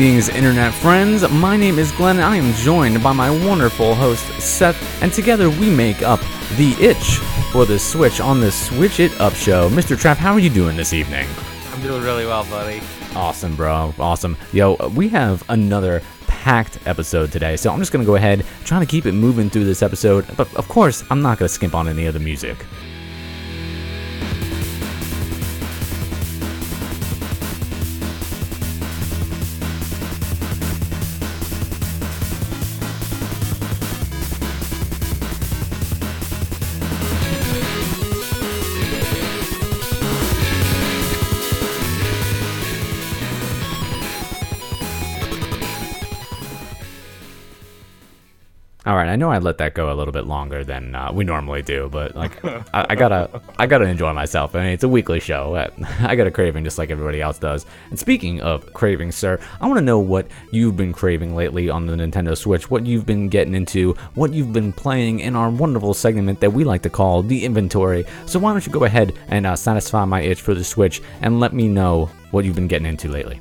Greetings, internet friends. My name is Glenn, and I am joined by my wonderful host, Seth, and together we make up the itch for the Switch on the Switch It Up show. Mr. Trap, how are you doing this evening? I'm doing really well, buddy. Awesome, bro. Awesome. Yo, we have another packed episode today, so I'm just gonna go ahead, trying to keep it moving through this episode, but of course, I'm not gonna skimp on any of the music. I know I let that go a little bit longer than uh, we normally do, but like, I, I, gotta, I gotta enjoy myself. I mean, it's a weekly show. I got a craving just like everybody else does. And speaking of cravings, sir, I want to know what you've been craving lately on the Nintendo Switch, what you've been getting into, what you've been playing in our wonderful segment that we like to call the inventory. So why don't you go ahead and uh, satisfy my itch for the Switch and let me know what you've been getting into lately.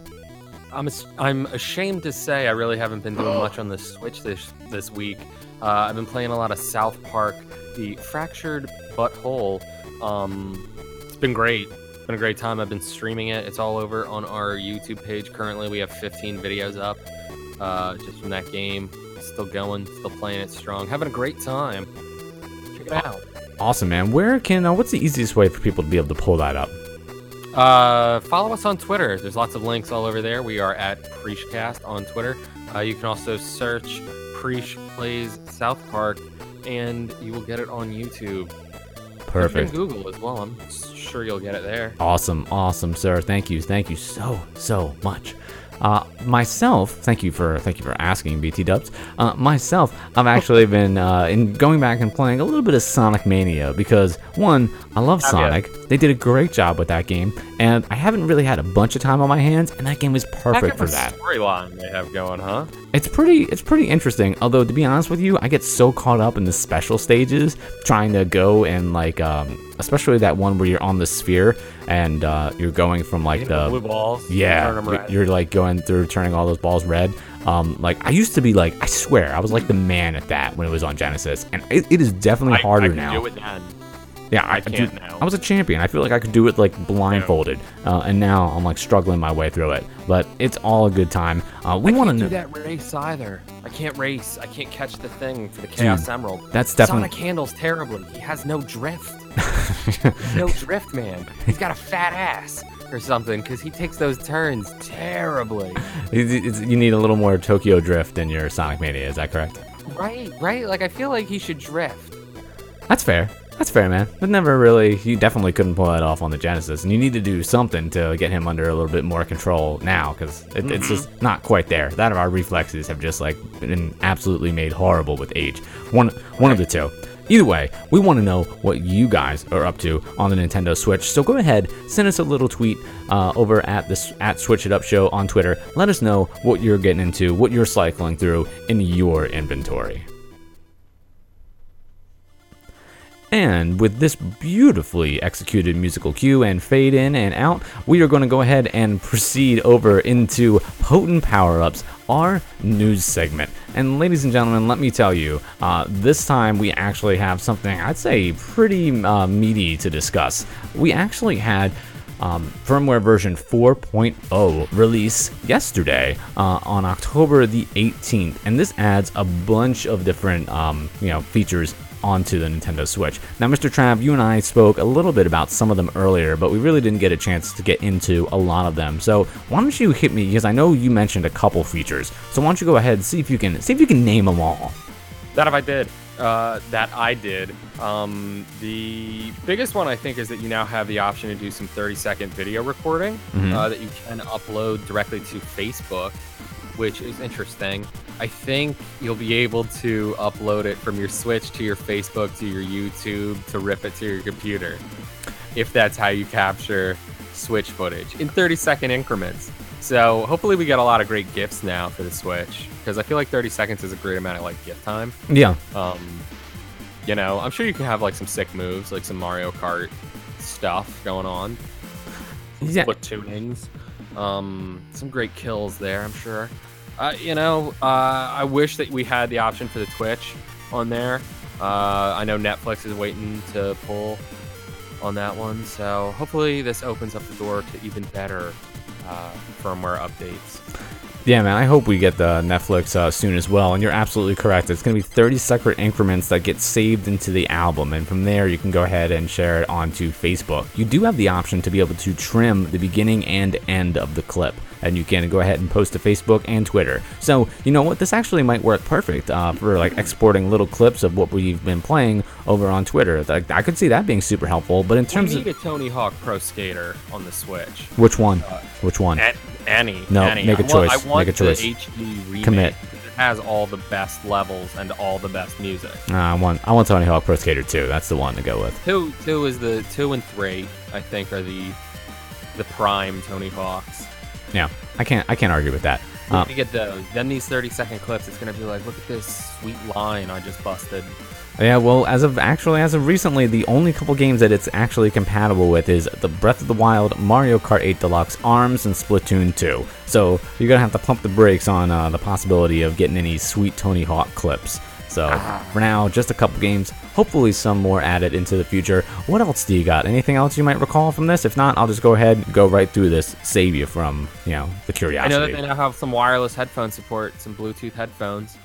I'm I'm ashamed to say I really haven't been doing much on the Switch this this week. Uh, I've been playing a lot of South Park, the Fractured But Whole. Um, it's been great. It's been a great time. I've been streaming it. It's all over on our YouTube page. Currently, we have 15 videos up uh, just from that game. Still going, still playing it strong. Having a great time. Check it out. Awesome, man. Where can? Uh, what's the easiest way for people to be able to pull that up? Uh, follow us on Twitter. There's lots of links all over there. We are at Preachcast on Twitter. Uh, you can also search Preach Plays South Park, and you will get it on YouTube. Perfect. Google as well. I'm sure you'll get it there. Awesome, awesome, sir. Thank you, thank you so so much. Uh, myself, thank you for thank you for asking, BT Dubs. Uh, myself, I've actually been uh, in going back and playing a little bit of Sonic Mania because one, I love Sonic. They did a great job with that game, and I haven't really had a bunch of time on my hands, and that game is perfect for that. Storyline they have going, huh? It's pretty it's pretty interesting. Although to be honest with you, I get so caught up in the special stages trying to go and like um, especially that one where you're on the sphere and uh, you're going from like the, blue balls. Yeah, you're, you're, like going through turning all those balls red. Um, like I used to be like I swear I was like the man at that when it was on Genesis, and it, it is definitely harder I, I now. Do it then. Yeah, I, I can't now. I was a champion. I feel like I could do it like blindfolded, uh, and now I'm like struggling my way through it. But it's all a good time. Uh, we want to do know that race either. I can't race. I can't catch the thing for the Chaos Dude, Emerald. That's definitely Sonic handles terribly. He has no drift. no drift, man. He's got a fat ass or something because he takes those turns terribly. It's, it's, you need a little more Tokyo drift in your Sonic Mania. Is that correct? Right, right. Like I feel like he should drift. That's fair. That's fair, man. But never really, you definitely couldn't pull that off on the Genesis, and you need to do something to get him under a little bit more control now, because it, mm-hmm. it's just not quite there. That of our reflexes have just like been absolutely made horrible with age. One, one of the two. Either way, we want to know what you guys are up to on the Nintendo Switch. So go ahead, send us a little tweet uh, over at this at Switch It Up Show on Twitter. Let us know what you're getting into, what you're cycling through in your inventory. And with this beautifully executed musical cue and fade in and out, we are going to go ahead and proceed over into Potent Power Ups, our news segment. And ladies and gentlemen, let me tell you, uh, this time we actually have something I'd say pretty uh, meaty to discuss. We actually had um, firmware version 4.0 release yesterday uh, on October the 18th, and this adds a bunch of different um, you know features onto the Nintendo Switch. Now, Mr. Trav, you and I spoke a little bit about some of them earlier, but we really didn't get a chance to get into a lot of them. So why don't you hit me because I know you mentioned a couple features. So why don't you go ahead and see if you can see if you can name them all. That if I did. Uh, that I did. Um, the biggest one I think is that you now have the option to do some 30 second video recording mm-hmm. uh, that you can upload directly to Facebook which is interesting. I think you'll be able to upload it from your Switch to your Facebook to your YouTube to rip it to your computer. If that's how you capture Switch footage in 30 second increments. So hopefully we get a lot of great gifts now for the Switch because I feel like 30 seconds is a great amount of like gift time. Yeah. Um, you know, I'm sure you can have like some sick moves, like some Mario Kart stuff going on. Yeah. Split tunings. Um, some great kills there, I'm sure. Uh, you know, uh, I wish that we had the option for the Twitch on there. Uh, I know Netflix is waiting to pull on that one, so hopefully this opens up the door to even better uh, firmware updates. Yeah, man, I hope we get the Netflix uh, soon as well. And you're absolutely correct. It's going to be 30 separate increments that get saved into the album. And from there, you can go ahead and share it onto Facebook. You do have the option to be able to trim the beginning and end of the clip. And you can go ahead and post to Facebook and Twitter. So, you know what? This actually might work perfect uh, for like exporting little clips of what we've been playing over on Twitter. Like, I could see that being super helpful. But in terms we need of. a Tony Hawk Pro Skater on the Switch. Which one? Which one? A- Annie. No, Annie. make a choice. I want Make a choice. The HD remake. Commit. It has all the best levels and all the best music. Uh, I want I want Tony Hawk Pro Skater 2. That's the one to go with. Two, two is the two and three. I think are the the prime Tony Hawks. Yeah, I can't I can't argue with that. We Uh, to get the Then these 30 second clips, it's gonna be like, look at this sweet line I just busted. Yeah, well, as of actually, as of recently, the only couple games that it's actually compatible with is the Breath of the Wild, Mario Kart 8 Deluxe, ARMS, and Splatoon 2. So you're gonna have to pump the brakes on uh, the possibility of getting any sweet Tony Hawk clips. So for now, just a couple games. Hopefully, some more added into the future. What else do you got? Anything else you might recall from this? If not, I'll just go ahead, and go right through this, save you from you know the curiosity. I know that they now have some wireless headphone support, some Bluetooth headphones.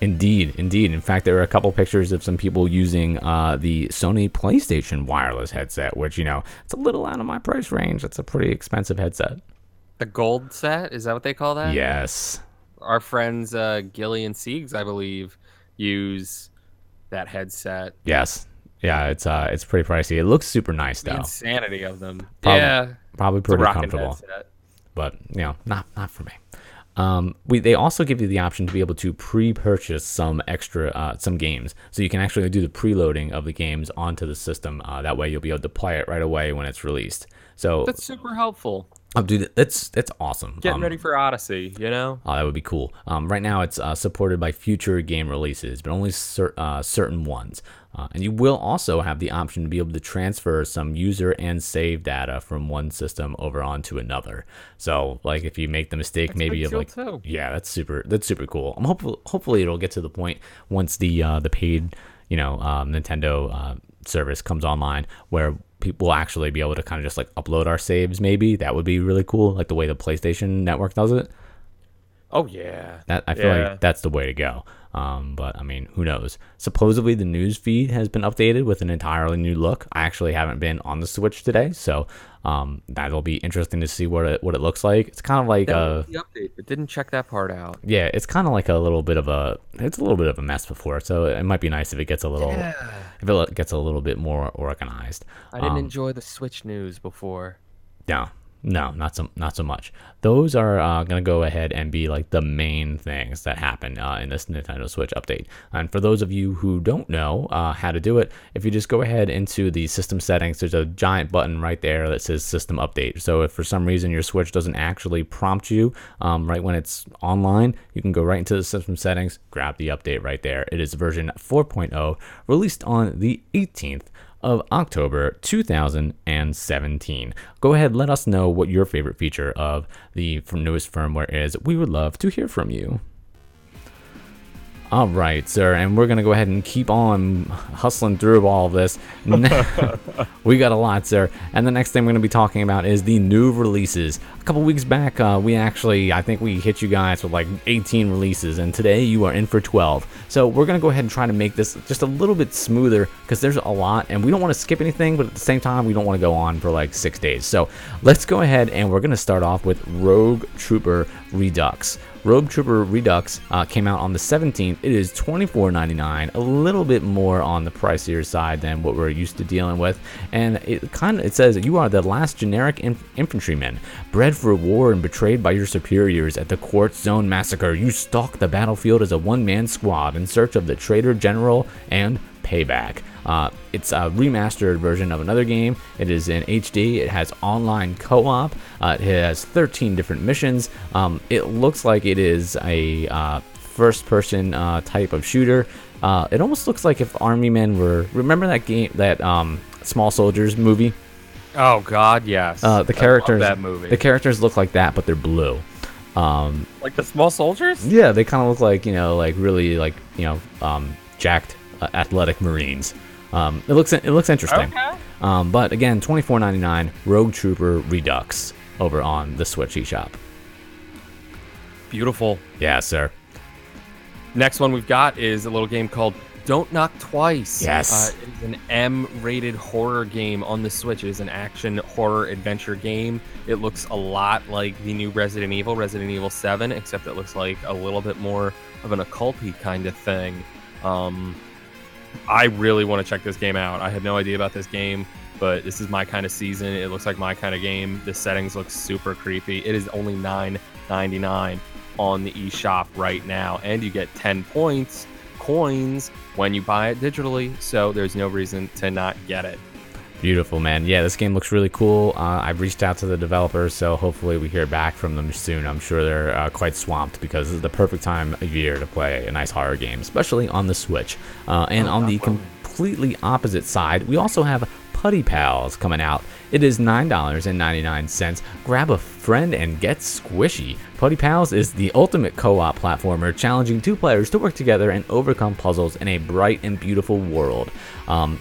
Indeed, indeed. In fact, there are a couple pictures of some people using uh, the Sony PlayStation wireless headset, which you know it's a little out of my price range. That's a pretty expensive headset. The gold set, is that what they call that? Yes. Our friends uh, Gillian Siegs, I believe, use that headset. Yes. Yeah, it's uh, it's pretty pricey. It looks super nice The though. insanity of them. Prob- yeah, Probably pretty comfortable. headset. but you know, not not for me. Um, we they also give you the option to be able to pre-purchase some extra uh, some games, so you can actually do the preloading of the games onto the system. Uh, that way, you'll be able to play it right away when it's released. So, That's super helpful. Oh, dude, that's that's awesome. Getting Um, ready for Odyssey, you know? Oh, that would be cool. Um, right now, it's uh, supported by future game releases, but only cer- uh, certain ones. Uh, and you will also have the option to be able to transfer some user and save data from one system over onto another. So, like, if you make the mistake, That's maybe of like, too. yeah, that's super. That's super cool. I'm hopeful. Hopefully, it'll get to the point once the uh, the paid, you know, um, Nintendo uh, service comes online where people will actually be able to kind of just like upload our saves. Maybe that would be really cool, like the way the PlayStation Network does it. Oh, yeah. That I feel Yeah. like that's the way to go. Um, but I mean, who knows? Supposedly, the news feed has been updated with an entirely new look. I actually haven't been on the Switch today, so um, that'll be interesting to see what it what it looks like. It's kind of like a update, but didn't check that part out. yeah, it's kind of like a little bit of a it's a little bit of a mess before. So it might be nice if it gets a little if it gets a little bit more organized. I didn't Um, enjoy the Switch news before. No, no, not so not so much. Those are uh, gonna go ahead and be like the main things that happen uh, in this Nintendo Switch update. And for those of you who don't know uh, how to do it, if you just go ahead into the system settings, there's a giant button right there that says System Update. So if for some reason your Switch doesn't actually prompt you um, right when it's online, you can go right into the system settings, grab the update right there. It is version 4.0, released on the 18th of October 2017. Go ahead, let us know what your favorite feature of the newest firmware is. We would love to hear from you. All right, sir, and we're gonna go ahead and keep on hustling through all of this. we got a lot, sir. And the next thing we're gonna be talking about is the new releases. A couple weeks back, uh, we actually, I think we hit you guys with like 18 releases, and today you are in for 12. So we're gonna go ahead and try to make this just a little bit smoother because there's a lot, and we don't want to skip anything, but at the same time, we don't want to go on for like six days. So let's go ahead and we're gonna start off with Rogue Trooper Redux. Rogue Trooper Redux uh, came out on the 17th. It is $24.99, a little bit more on the pricier side than what we're used to dealing with. And it kind of it says you are the last generic inf- infantryman, bred for war and betrayed by your superiors at the Quartz Zone massacre. You stalk the battlefield as a one-man squad in search of the traitor general and payback. Uh, it's a remastered version of another game. It is in HD. It has online co-op. Uh, it has 13 different missions. Um, it looks like it is a uh, first-person uh, type of shooter. Uh, it almost looks like if Army Men were remember that game, that um, Small Soldiers movie. Oh God, yes. Uh, the characters, that movie. the characters look like that, but they're blue. Um, like the small soldiers. yeah, they kind of look like you know, like really like you know, um, jacked, athletic Marines. Um, it looks it looks interesting. Okay. Um, but again, twenty four ninety nine, Rogue Trooper Redux over on the Switch eShop. Beautiful. Yeah, sir. Next one we've got is a little game called Don't Knock Twice. Yes. Uh, it's an M-rated horror game on the Switch. It is an action horror adventure game. It looks a lot like the new Resident Evil, Resident Evil 7, except it looks like a little bit more of an occulty kind of thing. Um, I really want to check this game out. I had no idea about this game, but this is my kind of season. It looks like my kind of game. The settings look super creepy. It is only $9.99 on the eShop right now, and you get 10 points, coins, when you buy it digitally. So there's no reason to not get it. Beautiful, man. Yeah, this game looks really cool. Uh, I've reached out to the developers, so hopefully we hear back from them soon. I'm sure they're uh, quite swamped because this is the perfect time of year to play a nice horror game, especially on the Switch. Uh, and on the completely opposite side, we also have Putty Pals coming out. It is $9.99. Grab a friend and get squishy. Putty Pals is the ultimate co op platformer, challenging two players to work together and overcome puzzles in a bright and beautiful world. Um,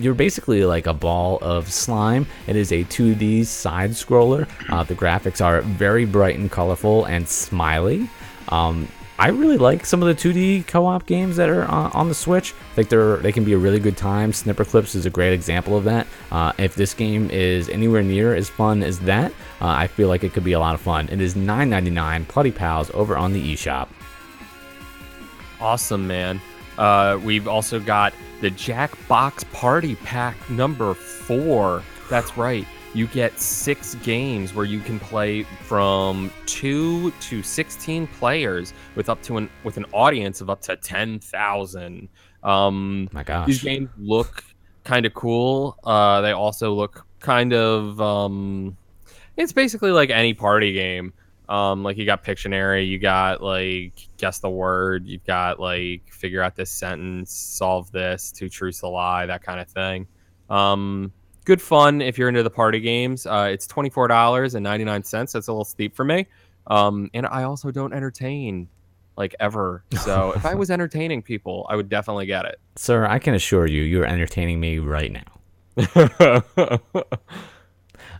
you're basically like a ball of slime. It is a 2D side scroller. Uh, the graphics are very bright and colorful and smiley. Um, I really like some of the 2D co-op games that are on, on the Switch. I think they're they can be a really good time. Snipperclips is a great example of that. Uh, if this game is anywhere near as fun as that, uh, I feel like it could be a lot of fun. It is $9.99 Putty Pals over on the eShop. Awesome, man. Uh, we've also got the Jackbox Party Pack number four. That's right. You get six games where you can play from two to sixteen players with up to an with an audience of up to ten thousand. Um, My gosh. these games look kind of cool. Uh, they also look kind of. Um, it's basically like any party game. Um, like you got Pictionary, you got like guess the word, you've got like figure out this sentence, solve this, two truths a lie, that kind of thing. Um, good fun if you're into the party games. Uh, it's twenty four dollars and ninety nine cents. That's a little steep for me. Um, and I also don't entertain like ever. So if I was entertaining people, I would definitely get it. Sir, I can assure you, you're entertaining me right now.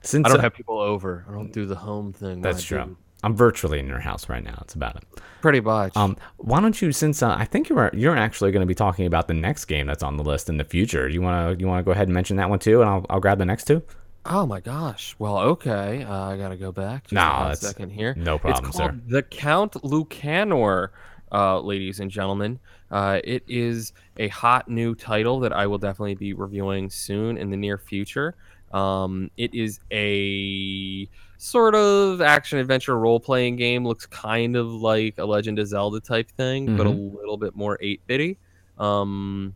Since I don't uh, have people over. I don't do the home thing. that's true. I'm virtually in your house right now. It's about it. Pretty much. Um, why don't you? Since uh, I think you're you're actually going to be talking about the next game that's on the list in the future. You wanna you wanna go ahead and mention that one too, and I'll I'll grab the next two. oh my gosh. Well, okay. Uh, I gotta go back. Just No, a second here. no problem, it's sir. The Count Lucanor, uh, ladies and gentlemen. Uh, it is a hot new title that I will definitely be reviewing soon in the near future. Um, it is a sort of action adventure role playing game. Looks kind of like a Legend of Zelda type thing, but a little bit more 8 bitty. Um,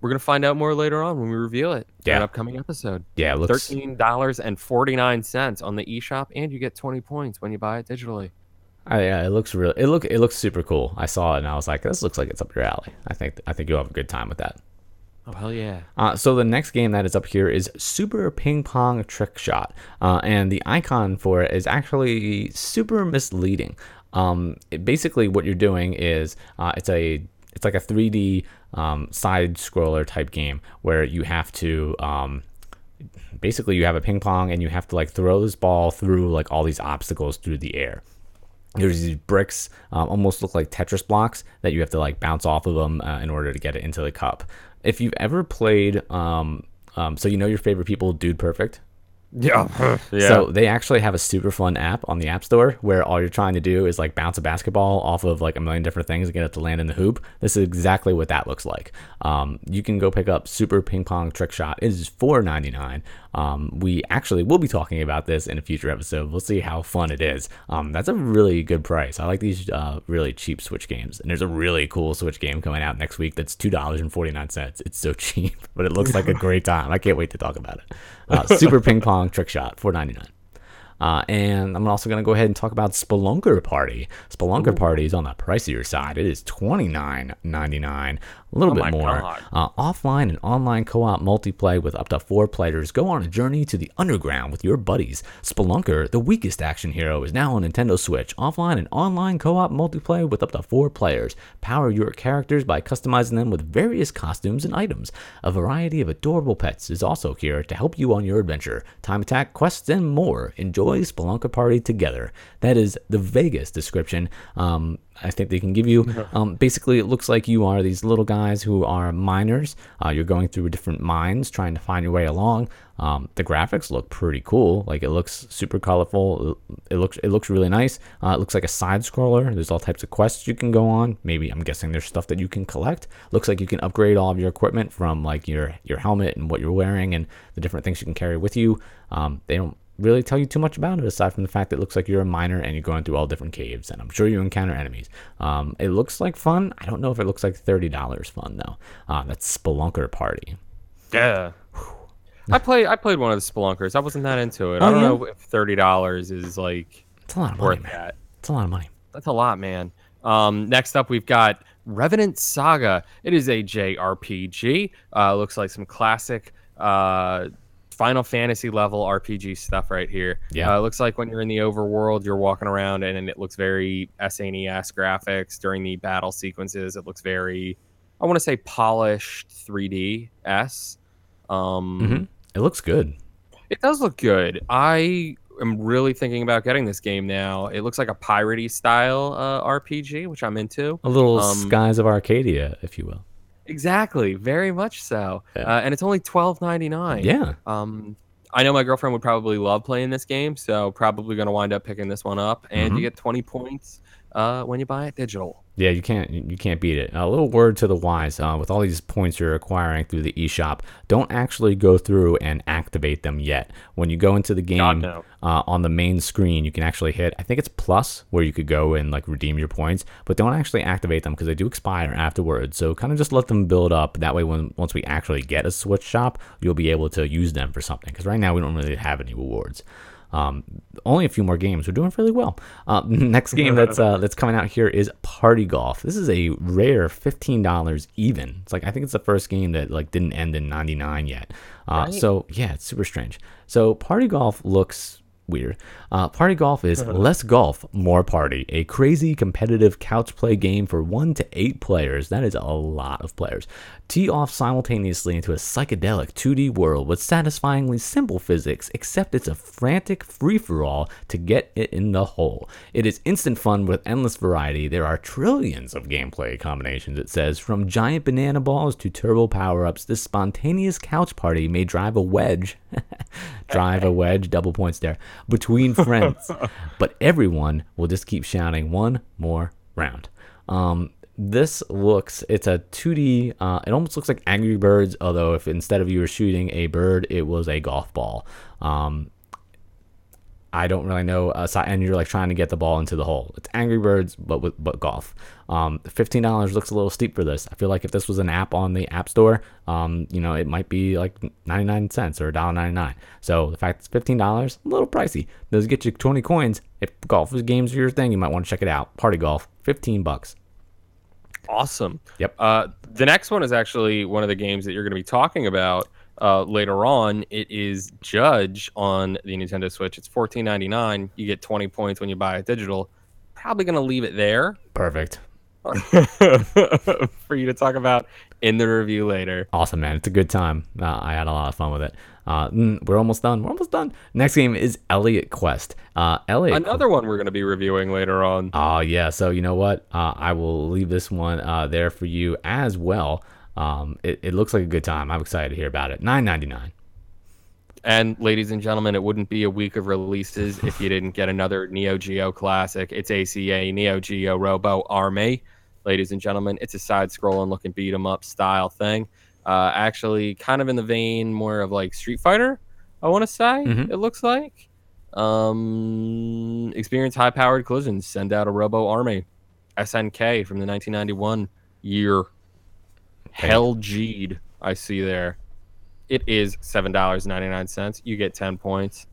we're gonna find out more later on when we review it. in an Yeah. upcoming episode. Yeah, looks Thirteen dollars and forty nine cents on the eShop, and you get twenty points when you buy it digitally. Uh, yeah, it looks real. It look it looks super cool. I saw it and I was like, this looks like it's up your alley. I think I think you'll have a good time with that. Oh hell yeah! Uh, so the next game that is up here is Super Ping Pong Trick Shot, uh, and the icon for it is actually super misleading. Um, it- basically, what you're doing is uh, it's a it's like a 3D um, side scroller type game where you have to um, basically you have a ping pong and you have to like throw this ball through like all these obstacles through the air there's these bricks um, almost look like tetris blocks that you have to like bounce off of them uh, in order to get it into the cup if you've ever played um, um, so you know your favorite people dude perfect Yeah, yeah. so they actually have a super fun app on the App Store where all you're trying to do is like bounce a basketball off of like a million different things and get it to land in the hoop. This is exactly what that looks like. Um, you can go pick up Super Ping Pong Trick Shot. It is $4.99. Um, we actually will be talking about this in a future episode. We'll see how fun it is. Um, that's a really good price. I like these uh, really cheap Switch games. And there's a really cool Switch game coming out next week that's $2.49. It's so cheap, but it looks like a great time. I can't wait to talk about it. Uh, Super Ping Pong Trick Shot, $4.99. Uh, and I'm also going to go ahead and talk about Spelunker Party. Spelunker Party is on the pricier side. It is $29.99, a little Oh bit more. Uh, offline and online co-op multiplayer with up to four players. Go on a journey to the underground with your buddies. Spelunker, the weakest action hero, is now on Nintendo Switch. Offline and online co-op multiplayer with up to four players. Power your characters by customizing them with various costumes and items. A variety of adorable pets is also here to help you on your adventure. Time attack, quests, and more. Enjoy Spelunker Party together. That is the vaguest description. Um, I think they can give you. Um, basically, it looks like you are these little guys who are miners. Uh, you're going through different mines, trying to find your way along. Um, the graphics look pretty cool. Like it looks super colorful. It looks it looks really nice. Uh, it looks like a side scroller. There's all types of quests you can go on. Maybe I'm guessing there's stuff that you can collect. Looks like you can upgrade all of your equipment from like your your helmet and what you're wearing and the different things you can carry with you. Um, they don't really tell you too much about it aside from the fact that it looks like you're a miner and you're going through all different caves and i'm sure you encounter enemies um, it looks like fun i don't know if it looks like $30 fun though uh, that's spelunker party Yeah. I play. I played one of the Spelunkers. I wasn't that into it. I Oh, don't yeah? know if thirty dollars is like it's a lot of money man that. it's a lot of money That's a lot, man. Um, next up, we've got Revenant Saga. It is a JRPG. Uh, looks like some classic uh, Final Fantasy level RPG stuff right here. Yeah. Uh, looks like when you're in the overworld, you're walking around and, and it looks very SNES graphics during the battle sequences. It looks very, I want to say, polished 3D S. Um, hmm it looks good it does look good. I am really thinking about getting this game now. It looks like a piratey style uh, RPG, which I'm into. a little Um, skies of arcadia if you will Exactly, very much so. Yeah. Uh, and it's only twelve ninety nine. yeah Um, I know my girlfriend would probably love playing this game, so probably going to wind up picking this one up. And Mhm. you get twenty points uh, when you buy it digital. Yeah, you can't you can't beat it. A little word to the wise: uh, with all these points you're acquiring through the eShop, don't actually go through and activate them yet. When you go into the game no. uh, on the main screen, you can actually hit. I think it's plus where you could go and like redeem your points, but don't actually activate them because they do expire afterwards. So kind of just let them build up. That way, when once we actually get a Switch shop, you'll be able to use them for something. Because right now we don't really have any rewards. Um, only a few more games. We're doing fairly well. Uh, next game that's uh, that's coming out here is Party Golf. This is a rare fifteen dollars even. It's like I think it's the first game that like didn't end in ninety nine yet. Uh, Right. So yeah, it's super strange. So Party Golf looks weird. Uh, party Golf is less golf, more party. A crazy competitive couch play game for one to eight players. That is a lot of players. Tee off simultaneously into a psychedelic 2D world with satisfyingly simple physics, except it's a frantic free for all to get it in the hole. It is instant fun with endless variety. There are trillions of gameplay combinations, it says. From giant banana balls to turbo power ups, this spontaneous couch party may drive a wedge. drive a wedge, double points there, between friends. but everyone will just keep shouting one more round. Um, this looks, it's a 2D, uh, it almost looks like Angry Birds, although if instead of you were shooting a bird, it was a golf ball. Um, I don't really know. Uh, and you're like trying to get the ball into the hole. It's Angry Birds, but with but golf. Um, Fifteen dollars looks a little steep for this. I feel like if this was an app on the App Store, um, you know, it might be like ninety nine cents or $1.99. So the fact it's fifteen dollars, a little pricey. Does get you twenty coins. If golf is games are your thing, you might want to check it out. Party Golf, fifteen bucks. Awesome. Yep. Uh, the next one is actually one of the games that you're going to be talking about uh, later on. It is JYDGE on the Nintendo Switch. It's $14.99. You get 20 points when you buy it digital. Probably going to leave it there Perfect. for you to talk about in the review later. Awesome, man. It's a good time. Uh, I had a lot of fun with it. Uh, mm, we're almost done. We're almost done. Next game is Elliot Quest. Uh, Elliot. Another one we're going to be reviewing later on. Oh yeah. So you know what? Uh, I will leave this one uh, there for you as well. Um, it, it looks like a good time. I'm excited to hear about it. Nine ninety nine. And ladies and gentlemen, it wouldn't be a week of releases if you didn't get another Neo Geo classic. It's ACA Neo Geo Robo Army. Ladies and gentlemen, it's a side scrolling looking beat 'em up style thing. Uh, actually, kind of in the vein more of like Street Fighter, I want to say, Mhm. it looks like. Um, experience high powered collisions, send out a Robo Army. SNK from the 1991 year. Hell G'd, I see there. It is seven dollars ninety nine cents. You get ten points.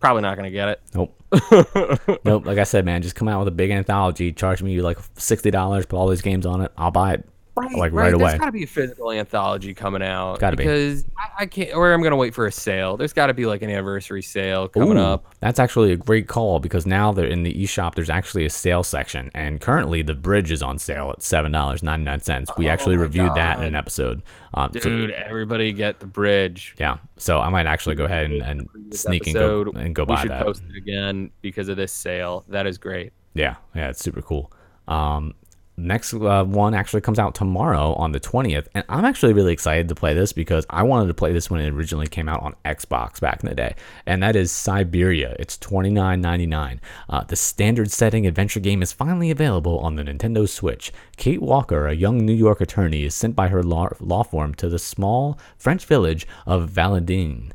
Probably not gonna get it. Nope. nope. Like I said, man, just come out with a big anthology, charge me like sixty dollars, put all these games on it. I'll buy it. Right, like right, away. There's got to be a physical anthology coming out. Gotta be. because I, I can't. Or I'm gonna wait for a sale. There's got to be like an anniversary sale coming Ooh, up. That's actually a great call because now they're in the eShop. There's actually a sale section, and currently the bridge is on sale at seven dollars ninety nine cents. We actually Oh my reviewed that in an episode. Um, so- Dude, everybody get the bridge. yeah, so I might actually go ahead and, and sneak and go and go we buy should that. post it again because of this sale. That is great. Yeah, yeah, it's super cool. Um, next uh, one actually comes out tomorrow on the 20th, and I'm actually really excited to play this because I wanted to play this when it originally came out on Xbox back in the day, and that is Syberia. It's $29.99. Uh, the standard setting adventure game is finally available on the Nintendo Switch. Kate Walker, a young New York attorney, is sent by her law, law firm to the small French village of Valadilène.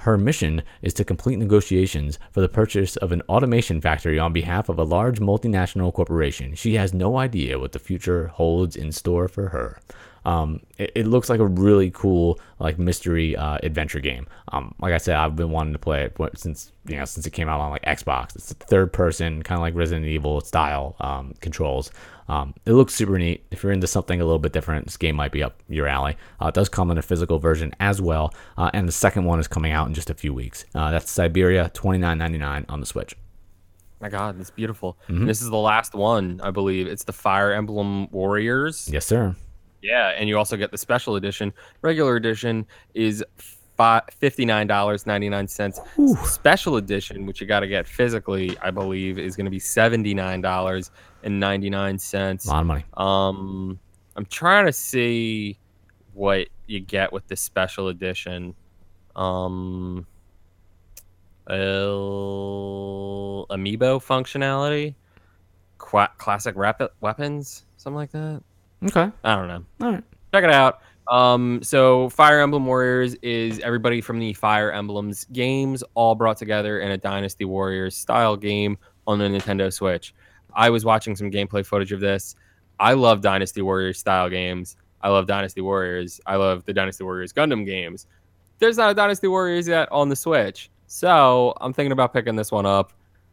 Her mission is to complete negotiations for the purchase of an automation factory on behalf of a large multinational corporation. She has no idea what the future holds in store for her. Um, it, it looks like a really cool like mystery uh, adventure game. Um, like I said, I've been wanting to play it since you know since it came out on like Xbox. It's a third person kind of like Resident Evil style um, controls. Um, it looks super neat. If you're into something a little bit different, this game might be up your alley. Uh, it does come in a physical version as well, uh, and the second one is coming out in just a few weeks. Uh, that's Syberia, twenty nine ninety nine on the Switch. My God, it's beautiful. Mm-hmm. This is the last one, I believe. It's the Fire Emblem Warriors. Yes, sir. Yeah, and you also get the special edition. Regular edition is fi- $59.99. Special edition, which you got to get physically, I believe, is going to be $79.99. A lot of money. Um, I'm trying to see what you get with the special edition. Um, uh, amiibo functionality, Qua- classic rep- weapons, something like that. Okay. I don't know. All right. Check it out. Um, so Fire Emblem Warriors is everybody from the Fire Emblems games all brought together in a Dynasty Warriors style game on the Nintendo Switch. I was watching some gameplay footage of this. I love Dynasty Warriors style games. I love Dynasty Warriors. I love the Dynasty Warriors Gundam games. There's not a Dynasty Warriors yet on the Switch. So I'm thinking about picking this one up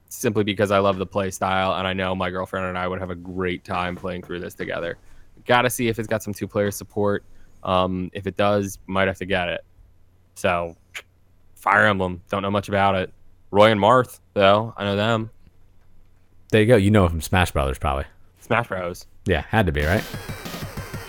simply because I love the play style and I know my girlfriend and I would have a great time playing through this together. Got to see if it's got some two player support. Um, if it does, might have to get it. So, Fire Emblem, don't know much about it. Roy and Marth, though, I know them. There you go. You know it from Smash Brothers, probably. Smash Bros. Yeah, had to be right.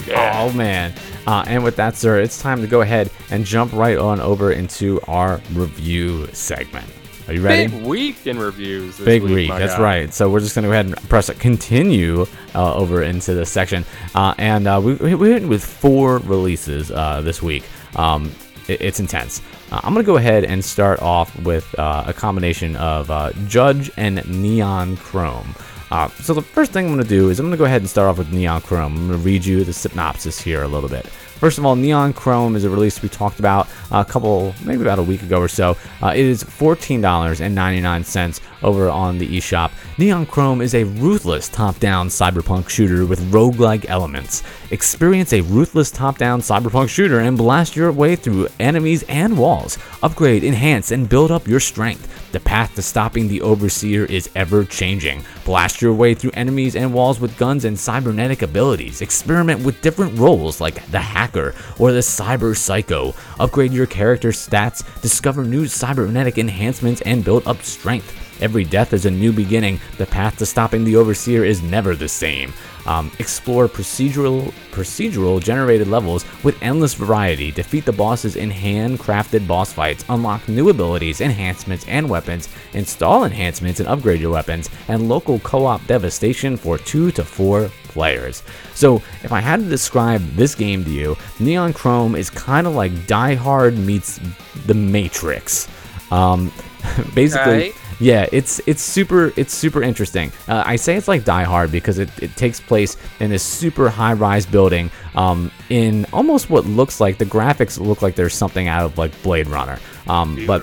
Yeah. Oh man. Uh, and with that, sir, it's time to go ahead and jump right on over into our review segment. Are you ready? Big week in reviews. Big week, week. That's guy. right. So we're just going to go ahead and press continue uh, over into this section. Uh, and uh, we, we went with four releases uh, this week. Um, it- it's intense. Uh, I'm going to go ahead and start off with uh, a combination of uh, JYDGE and Neon Chrome. Uh, so the first thing I'm going to do is I'm going to go ahead and start off with Neon Chrome. I'm going to read you the synopsis here a little bit. First of all, Neon Chrome is a release we talked about a couple, maybe about a week ago or so. Uh, it is $14.99 over on the eShop. Neon Chrome is a ruthless top down cyberpunk shooter with roguelike elements. Experience a ruthless top down cyberpunk shooter and blast your way through enemies and walls. Upgrade, enhance, and build up your strength. The path to stopping the Overseer is ever changing. Blast your way through enemies and walls with guns and cybernetic abilities. Experiment with different roles like the hacker or the cyber psycho. Upgrade your character stats, discover new cybernetic enhancements, and build up strength. Every death is a new beginning. The path to stopping the Overseer is never the same. Um, explore procedural procedural generated levels with endless variety. Defeat the bosses in handcrafted boss fights. Unlock new abilities, enhancements, and weapons. Install enhancements and upgrade your weapons. And local co-op devastation for two to four players. So, if I had to describe this game to you, Neon Chrome is kind of like Die Hard meets The Matrix. Um, basically. Yeah, it's it's super it's super interesting. Uh, I say it's like Die Hard because it, it takes place in this super high rise building. Um, in almost what looks like the graphics look like there's something out of like Blade Runner. Um, but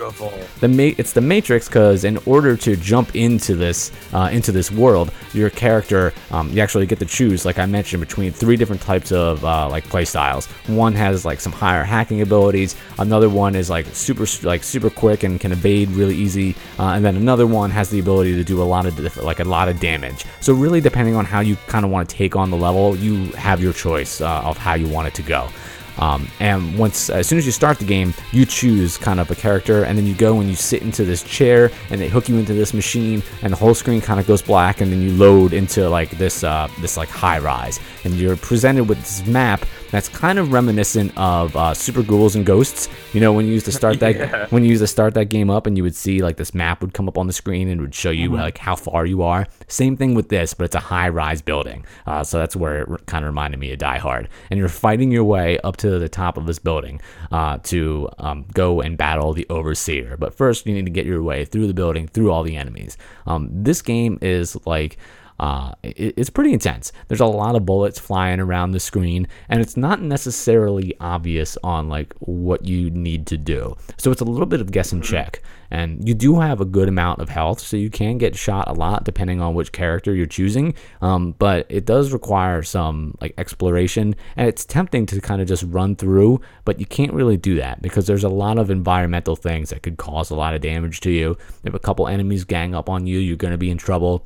the ma- it's the Matrix because in order to jump into this uh, into this world, your character um, you actually get to choose, like I mentioned, between three different types of uh, like play styles. One has like some higher hacking abilities. Another one is like super like super quick and can evade really easy. Uh, and then another one has the ability to do a lot of like a lot of damage. So really, depending on how you kind of want to take on the level, you have your choice uh, of how you want it to go. Um, and once, as soon as you start the game, you choose kind of a character, and then you go and you sit into this chair, and they hook you into this machine, and the whole screen kind of goes black, and then you load into like this, uh, this like high rise, and you're presented with this map that's kind of reminiscent of uh, Super Ghouls and Ghosts. You know, when you used to start that, Yeah. when you used to start that game up, and you would see like this map would come up on the screen and it would show you like how far you are. Same thing with this, but it's a high rise building. Uh, so that's where it kind of reminded me of Die Hard. And you're fighting your way up to the top of this building uh, to um, go and battle the Overseer. But first, you need to get your way through the building, through all the enemies. Um, this game is like uh, it, it's pretty intense. There's a lot of bullets flying around the screen, and it's not necessarily obvious on like what you need to do. So it's a little bit of guess and check. And you do have a good amount of health, so you can get shot a lot depending on which character you're choosing. Um, but it does require some like exploration, and it's tempting to kind of just run through, but you can't really do that because there's a lot of environmental things that could cause a lot of damage to you. If a couple enemies gang up on you, you're going to be in trouble.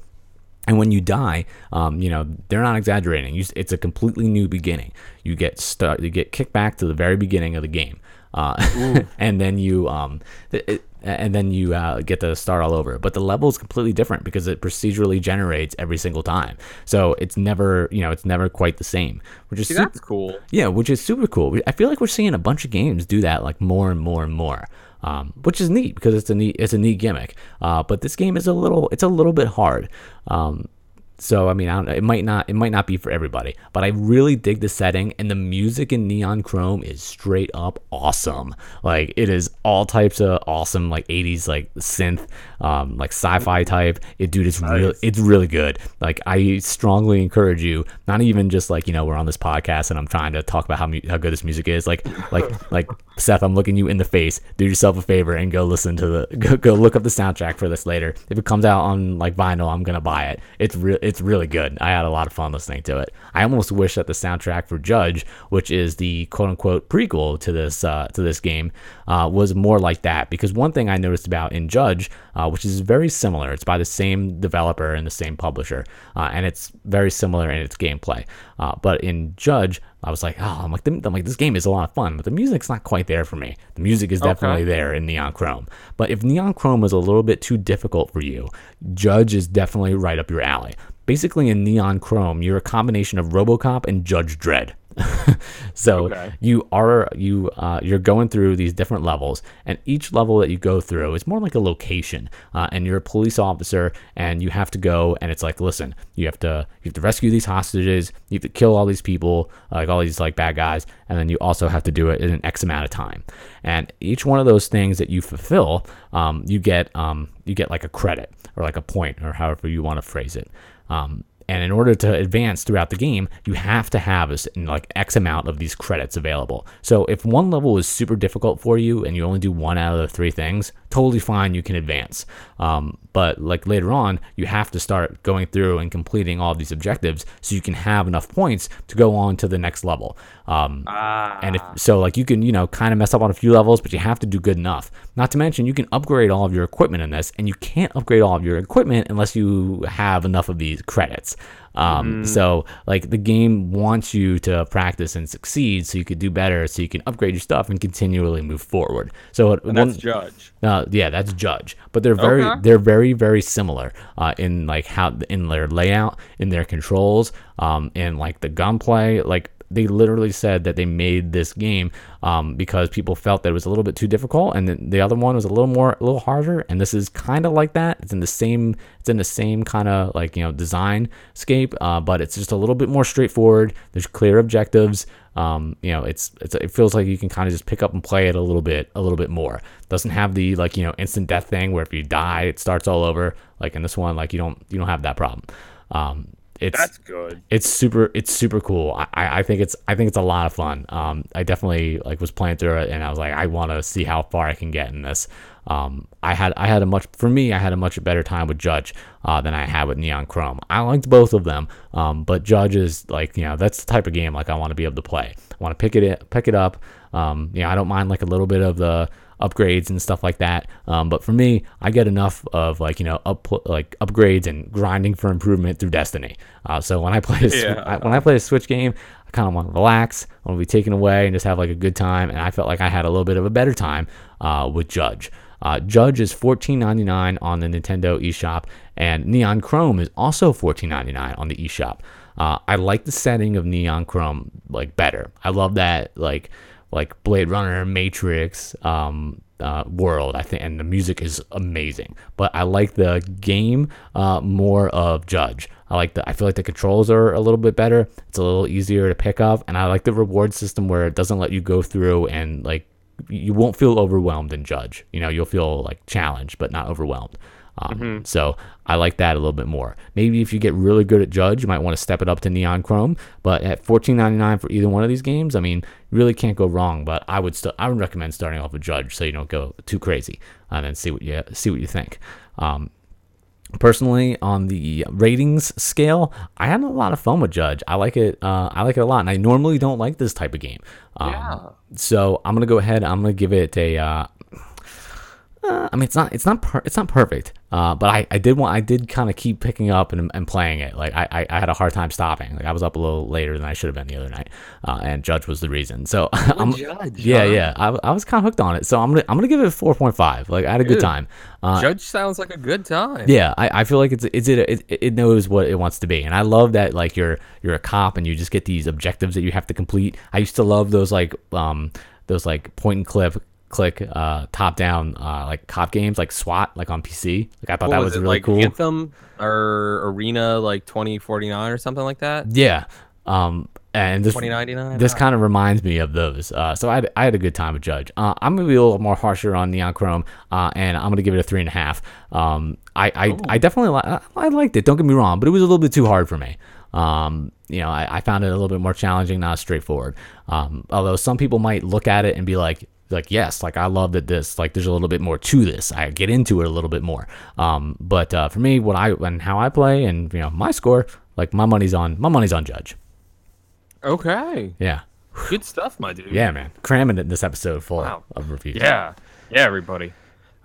And when you die, um, you know they're not exaggerating. You, it's a completely new beginning. You get start, you get kicked back to the very beginning of the game, uh, and then you, um, it, and then you uh, get to start all over. But the level is completely different because it procedurally generates every single time. So it's never, you know, it's never quite the same, which is See, super, that's cool. yeah, which is super cool. I feel like we're seeing a bunch of games do that like more and more and more, um, which is neat because it's a neat it's a neat gimmick. Uh, but this game is a little it's a little bit hard. Um, so I mean, I don't know. It might not it might not be for everybody, but I really dig the setting and the music in Neon Chrome is straight up awesome. Like it is all types of awesome like 80s like synth, um, like sci-fi type. It dude, it's really it's really good. Like I strongly encourage you, not even just like you know we're on this podcast and I'm trying to talk about how mu- how good this music is. Like like like Seth, I'm looking you in the face. Do yourself a favor and go listen to the go, go look up the soundtrack for this later. If it comes out on like vinyl, I'm gonna buy it. It's real it's really good. I had a lot of fun listening to it. I almost wish that the soundtrack for JYDGE, which is the quote unquote prequel to this uh, to this game, uh, was more like that. Because one thing I noticed about in JYDGE, uh, which is very similar, it's by the same developer and the same publisher, uh, and it's very similar in its gameplay. Uh, but in JYDGE, I was like, oh, I'm like, I'm like, this game is a lot of fun, but the music's not quite there for me. The music is definitely there in Neon Chrome. But if Neon Chrome was a little bit too difficult for you, JYDGE is definitely right up your alley. Basically, in Neon Chrome, you're a combination of RoboCop and Judge Dredd. so Okay. you are you uh, you're going through these different levels, and each level that you go through is more like a location. Uh, and you're a police officer, and you have to go, and it's like, listen, you have to you have to rescue these hostages, you have to kill all these people, like all these like bad guys, and then you also have to do it in an X amount of time. And each one of those things that you fulfill, um, you get um, you get like a credit or like a point or however you want to phrase it. Um, and in order to advance throughout the game, you have to have a like X amount of these credits available. So if one level is super difficult for you and you only do one out of the three things, totally fine, you can advance. Um, but like later on, you have to start going through and completing all these objectives so you can have enough points to go on to the next level. Um, Ah, and if so, like you can, you know, kind of mess up on a few levels, but you have to do good enough. Not to mention, you can upgrade all of your equipment in this, and you can't upgrade all of your equipment unless you have enough of these credits. Um, So, like, the game wants you to practice and succeed so you could do better, so you can upgrade your stuff and continually move forward. So, it, that's one- JYDGE. uh, yeah, that's JYDGE, but they're very Okay. they're very very similar uh, in like how in their layout, in their controls, um, in like the gunplay. Like they literally said that they made this game um, because people felt that it was a little bit too difficult, and then the other one was a little more a little harder. And this is kind of like that. It's in the same it's in the same kind of like you know design scape, uh, but it's just a little bit more straightforward. There's clear objectives. Um, you know, it's, it's it feels like you can kind of just pick up and play it a little bit, a little bit more. Doesn't have the like you know instant death thing where if you die it starts all over. Like in this one, like you don't you don't have that problem. Um, it's That's good. it's super it's super cool. I, I think it's I think it's a lot of fun. Um, I definitely like was playing through it and I was like I want to see how far I can get in this. Um, I had I had a much for me I had a much better time with JYDGE uh, than I had with Neon Chrome. I liked both of them, um, but JYDGE is like you know that's the type of game like I want to be able to play. I want to pick it pick it up. Um, you know I don't mind like a little bit of the upgrades and stuff like that. Um, but for me, I get enough of like you know up like upgrades and grinding for improvement through Destiny. Uh, so when I play a, Yeah. I, when I play a Switch game, I kind of want to relax. I want to be taken away and just have like a good time. And I felt like I had a little bit of a better time uh, with JYDGE. Uh, JYDGE is $14.99 on the Nintendo eShop, and Neon Chrome is also $14.99 on the eShop. Uh, I like the setting of Neon Chrome like better. I love that like like Blade Runner, Matrix um, uh, world. I think, and the music is amazing. But I like the game uh, more of JYDGE. I like the. I feel like the controls are a little bit better. It's a little easier to pick up, and I like the reward system where it doesn't let you go through and like you won't feel overwhelmed in JYDGE. You know, you'll feel like challenged, but not overwhelmed. Um, So I like that a little bit more. Maybe if you get really good at JYDGE, you might want to step it up to Neon Chrome. But at $14.99 for either one of these games, I mean, you really can't go wrong. But I would still, I would recommend starting off with JYDGE so you don't go too crazy, and then see what you see what you think. Um, personally on the ratings scale i had a lot of fun with JYDGE i like it uh, i like it a lot and i normally don't like this type of game um, Yeah. so i'm gonna go ahead i'm gonna give it a uh, uh, I mean, it's not, it's not, per- it's not perfect. Uh, but I, I did want, I did kind of keep picking up and, and playing it. Like I, I, I had a hard time stopping. Like I was up a little later than I should have been the other night, uh, and JYDGE was the reason. So JYDGE, yeah, huh? yeah, I, I was kind of hooked on it. So I'm gonna, I'm gonna give it a 4.5. Like I had a good Dude, time. Uh, JYDGE sounds like a good time. yeah, I, I feel like it's it's it, it it knows what it wants to be, and I love that like you're you're a cop and you just get these objectives that you have to complete. I used to love those like um those like point and click click uh top down uh like cop games like SWAT like on PC. Like I thought What that was, was, it, really like cool. Anthem or Arena like 2049 or something like that? Yeah. Um and this 2099? this kind of reminds me of those. Uh, so I had, I had a good time with JYDGE. Uh, I'm gonna be a little more harsher on Neon Chrome, uh, and I'm gonna give it a three and a half. Um, I I, I definitely li- I, I liked it. Don't get me wrong, but it was a little bit too hard for me. Um, you know, I, I found it a little bit more challenging, not straightforward. Um, although some people might look at it and be like, like yes, like I love that this, like there's a little bit more to this. I get into it a little bit more. Um, but uh, for me, what I and how I play, and you know, my score, like my money's on my money's on JYDGE. Okay. Yeah. Good stuff, my dude. Yeah, man, cramming it this episode full Wow. of reviews. Yeah. Yeah, everybody.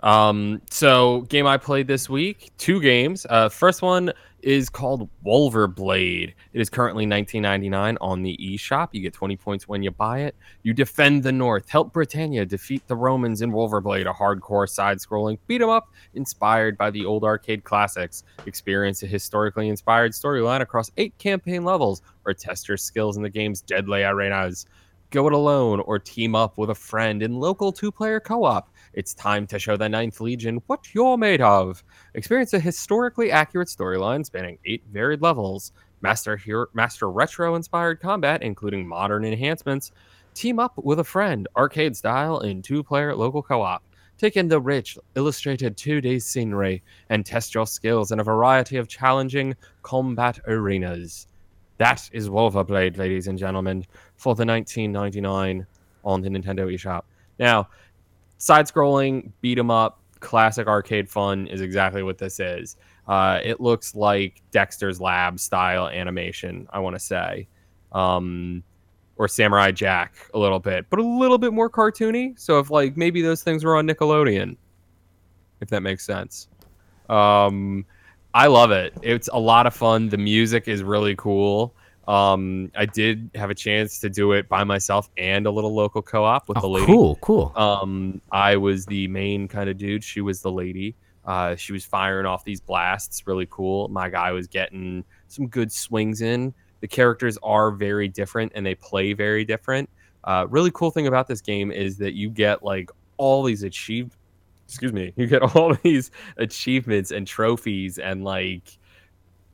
Um, so game I played this week, two games. Uh, first one is called Wulverblade. It is currently 19.99 on the eShop. You get 20 points when you buy it. You defend the North, help Britannia defeat the Romans in Wulverblade, a hardcore side-scrolling beat 'em up inspired by the old arcade classics. Experience a historically inspired storyline across eight campaign levels, or test your skills in the game's deadly arenas. Go it alone or team up with a friend in local two-player co-op. It's time to show the Ninth Legion what you're made of. Experience a historically accurate storyline spanning eight varied levels. Master hero, master retro-inspired combat, including modern enhancements. Team up with a friend, arcade style, in two-player local co-op. Take in the rich, illustrated 2D scenery and test your skills in a variety of challenging combat arenas. That is Wulverblade, ladies and gentlemen, for the 1999 on the Nintendo eShop. Now, side-scrolling beat 'em up classic arcade fun is exactly what this is. Uh, it looks like dexter's lab style animation i want to say. Um, or samurai jack a little bit but a little bit more cartoony. So if like maybe those things were on nickelodeon if that makes sense. Um, i love it. It's a lot of fun. The music is really cool um, i did have a chance to do it by myself and a little local co-op with the Oh, lady cool, cool. um, I was the main kind of dude. She was the lady. Uh, she was firing off these blasts, really cool. My guy was getting some good swings in. The characters are very different and they play very different. Uh, really cool thing about this game is that you get like all these achieved. Excuse me. You get all these achievements and trophies and like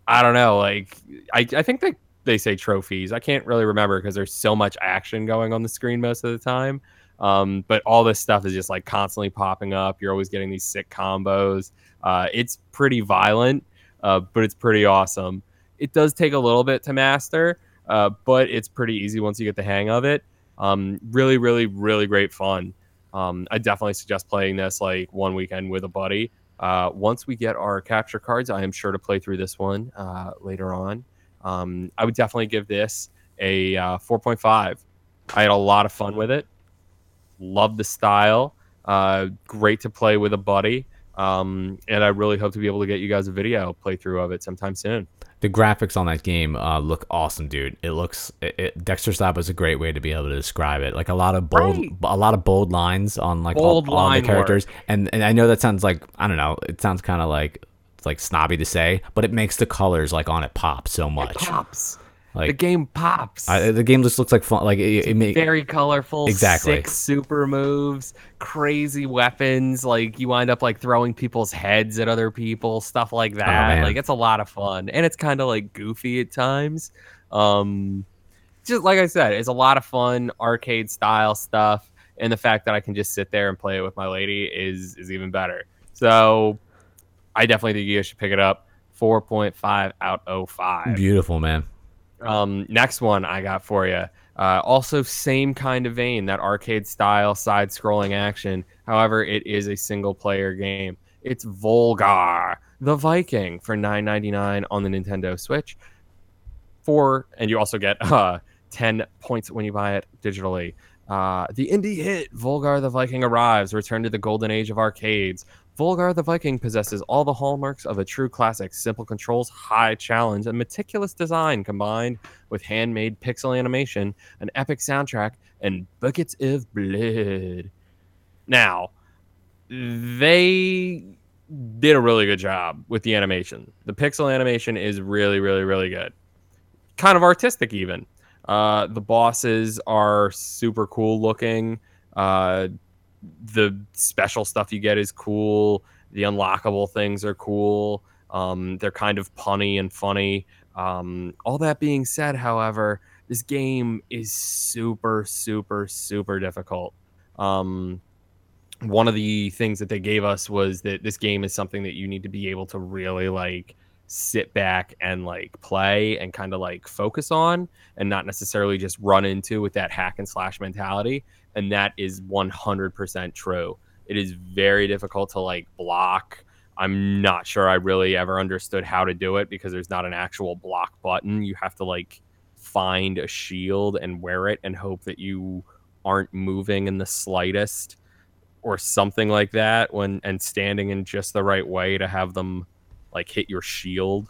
I don't know. Like I, I think they they say trophies. I can't really remember because there's so much action going on the screen most of the time. Um, but all this stuff is just like constantly popping up. You're always getting these sick combos. Uh, it's pretty violent, uh, but it's pretty awesome. It does take a little bit to master, uh, but it's pretty easy once you get the hang of it. Um, really, really, really great fun. Um, I definitely suggest playing this like one weekend with a buddy. Uh, once we get our capture cards, I am sure to play through this one uh, later on. Um, I would definitely give this a uh, 4.5. I had a lot of fun with it. Love the style. Uh, great to play with a buddy. Um, and I really hope to be able to get you guys a video playthrough of it sometime soon. The graphics on that game uh, look awesome, dude. It looks it, it, Dexter Stop is a great way to be able to describe it. Like a lot of bold, Right. a lot of bold lines on like Bold all, all the line characters. And and I know that sounds like I don't know. It sounds kind of like it's like snobby to say, but it makes the colors like on it pop so much. It Pops. Like the game pops. I, the game just looks like fun. Like it, it make, very colorful. Exactly. Sick super moves, crazy weapons. Like you wind up like throwing people's heads at other people, stuff like that. Oh, like it's a lot of fun, and it's kind of like goofy at times. Um, just like I said, it's a lot of fun arcade style stuff, and the fact that I can just sit there and play it with my lady is is even better. So, I definitely think you guys should pick it up. Four point five out of five. beautiful, man. Um, next one I got for you. Uh, also, same kind of vein, that arcade style side scrolling action. However, it is a single player game. It's Volgar the Viking for $9.99 on the Nintendo Switch. For and you also get uh, 10 points when you buy it digitally. Uh, the indie hit Volgar the Viking arrives, return to the golden age of arcades. Volgar the Viking possesses all the hallmarks of a true classic simple controls, high challenge, and meticulous design combined with handmade pixel animation, an epic soundtrack, and buckets of blood. Now, they did a really good job with the animation. The pixel animation is really, really, really good. Kind of artistic, even. Uh, the bosses are super cool looking. Uh, the special stuff you get is cool. The unlockable things are cool. Um, they're kind of punny and funny. Um, all that being said, however, this game is super, super, super difficult. Um, one of the things that they gave us was that this game is something that you need to be able to really like sit back and like play and kind of like focus on and not necessarily just run into with that hack and slash mentality and that is 100% true. It is very difficult to like block. I'm not sure i really ever understood how to do it because there's not an actual block button. You have to like find a shield and wear it and hope that you aren't moving in the slightest or something like that when and standing in just the right way to have them like hit your shield.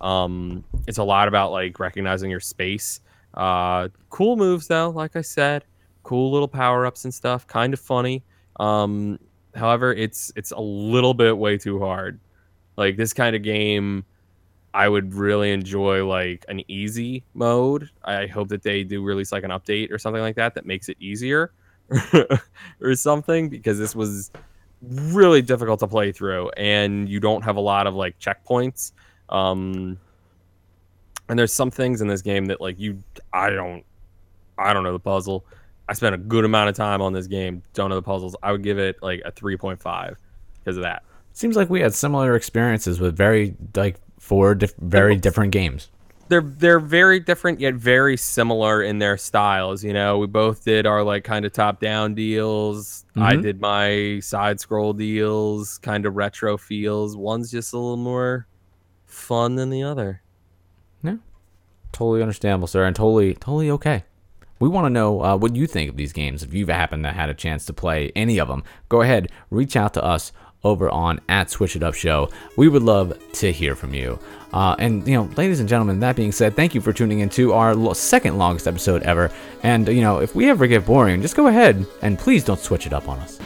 Um it's a lot about like recognizing your space. Uh cool moves though like i said cool little power-ups and stuff kind of funny. Um however it's it's a little bit way too hard. Like this kind of game i would really enjoy like an easy mode. I hope that they do release like an update or something like that that makes it easier or something because this was really difficult to play through and you don't have a lot of like checkpoints. Um and there's some things in this game that like you i don't i don't know the puzzle i spent a good amount of time on this game don't know the puzzles i would give it like a 3.5 because of that Seems like we had similar experiences with very like four diff- very different games. they're they're very different yet very similar in their styles. You know, we both did our like kind of top down deals. I Mhm. did my side scroll deals, kind of retro feels. One's just a little more fun than the other. Yeah, totally understandable, sir, and totally, totally okay. We want to know uh, what you think of these games. If you've happened to had a chance to play any of them, go ahead, reach out to us over on at Switch It Up Show. We would love to hear from you. Uh, and you know, ladies and gentlemen, that being said, thank you for tuning into our lo- second longest episode ever. And you know, if we ever get boring, just go ahead and please don't switch it up on us.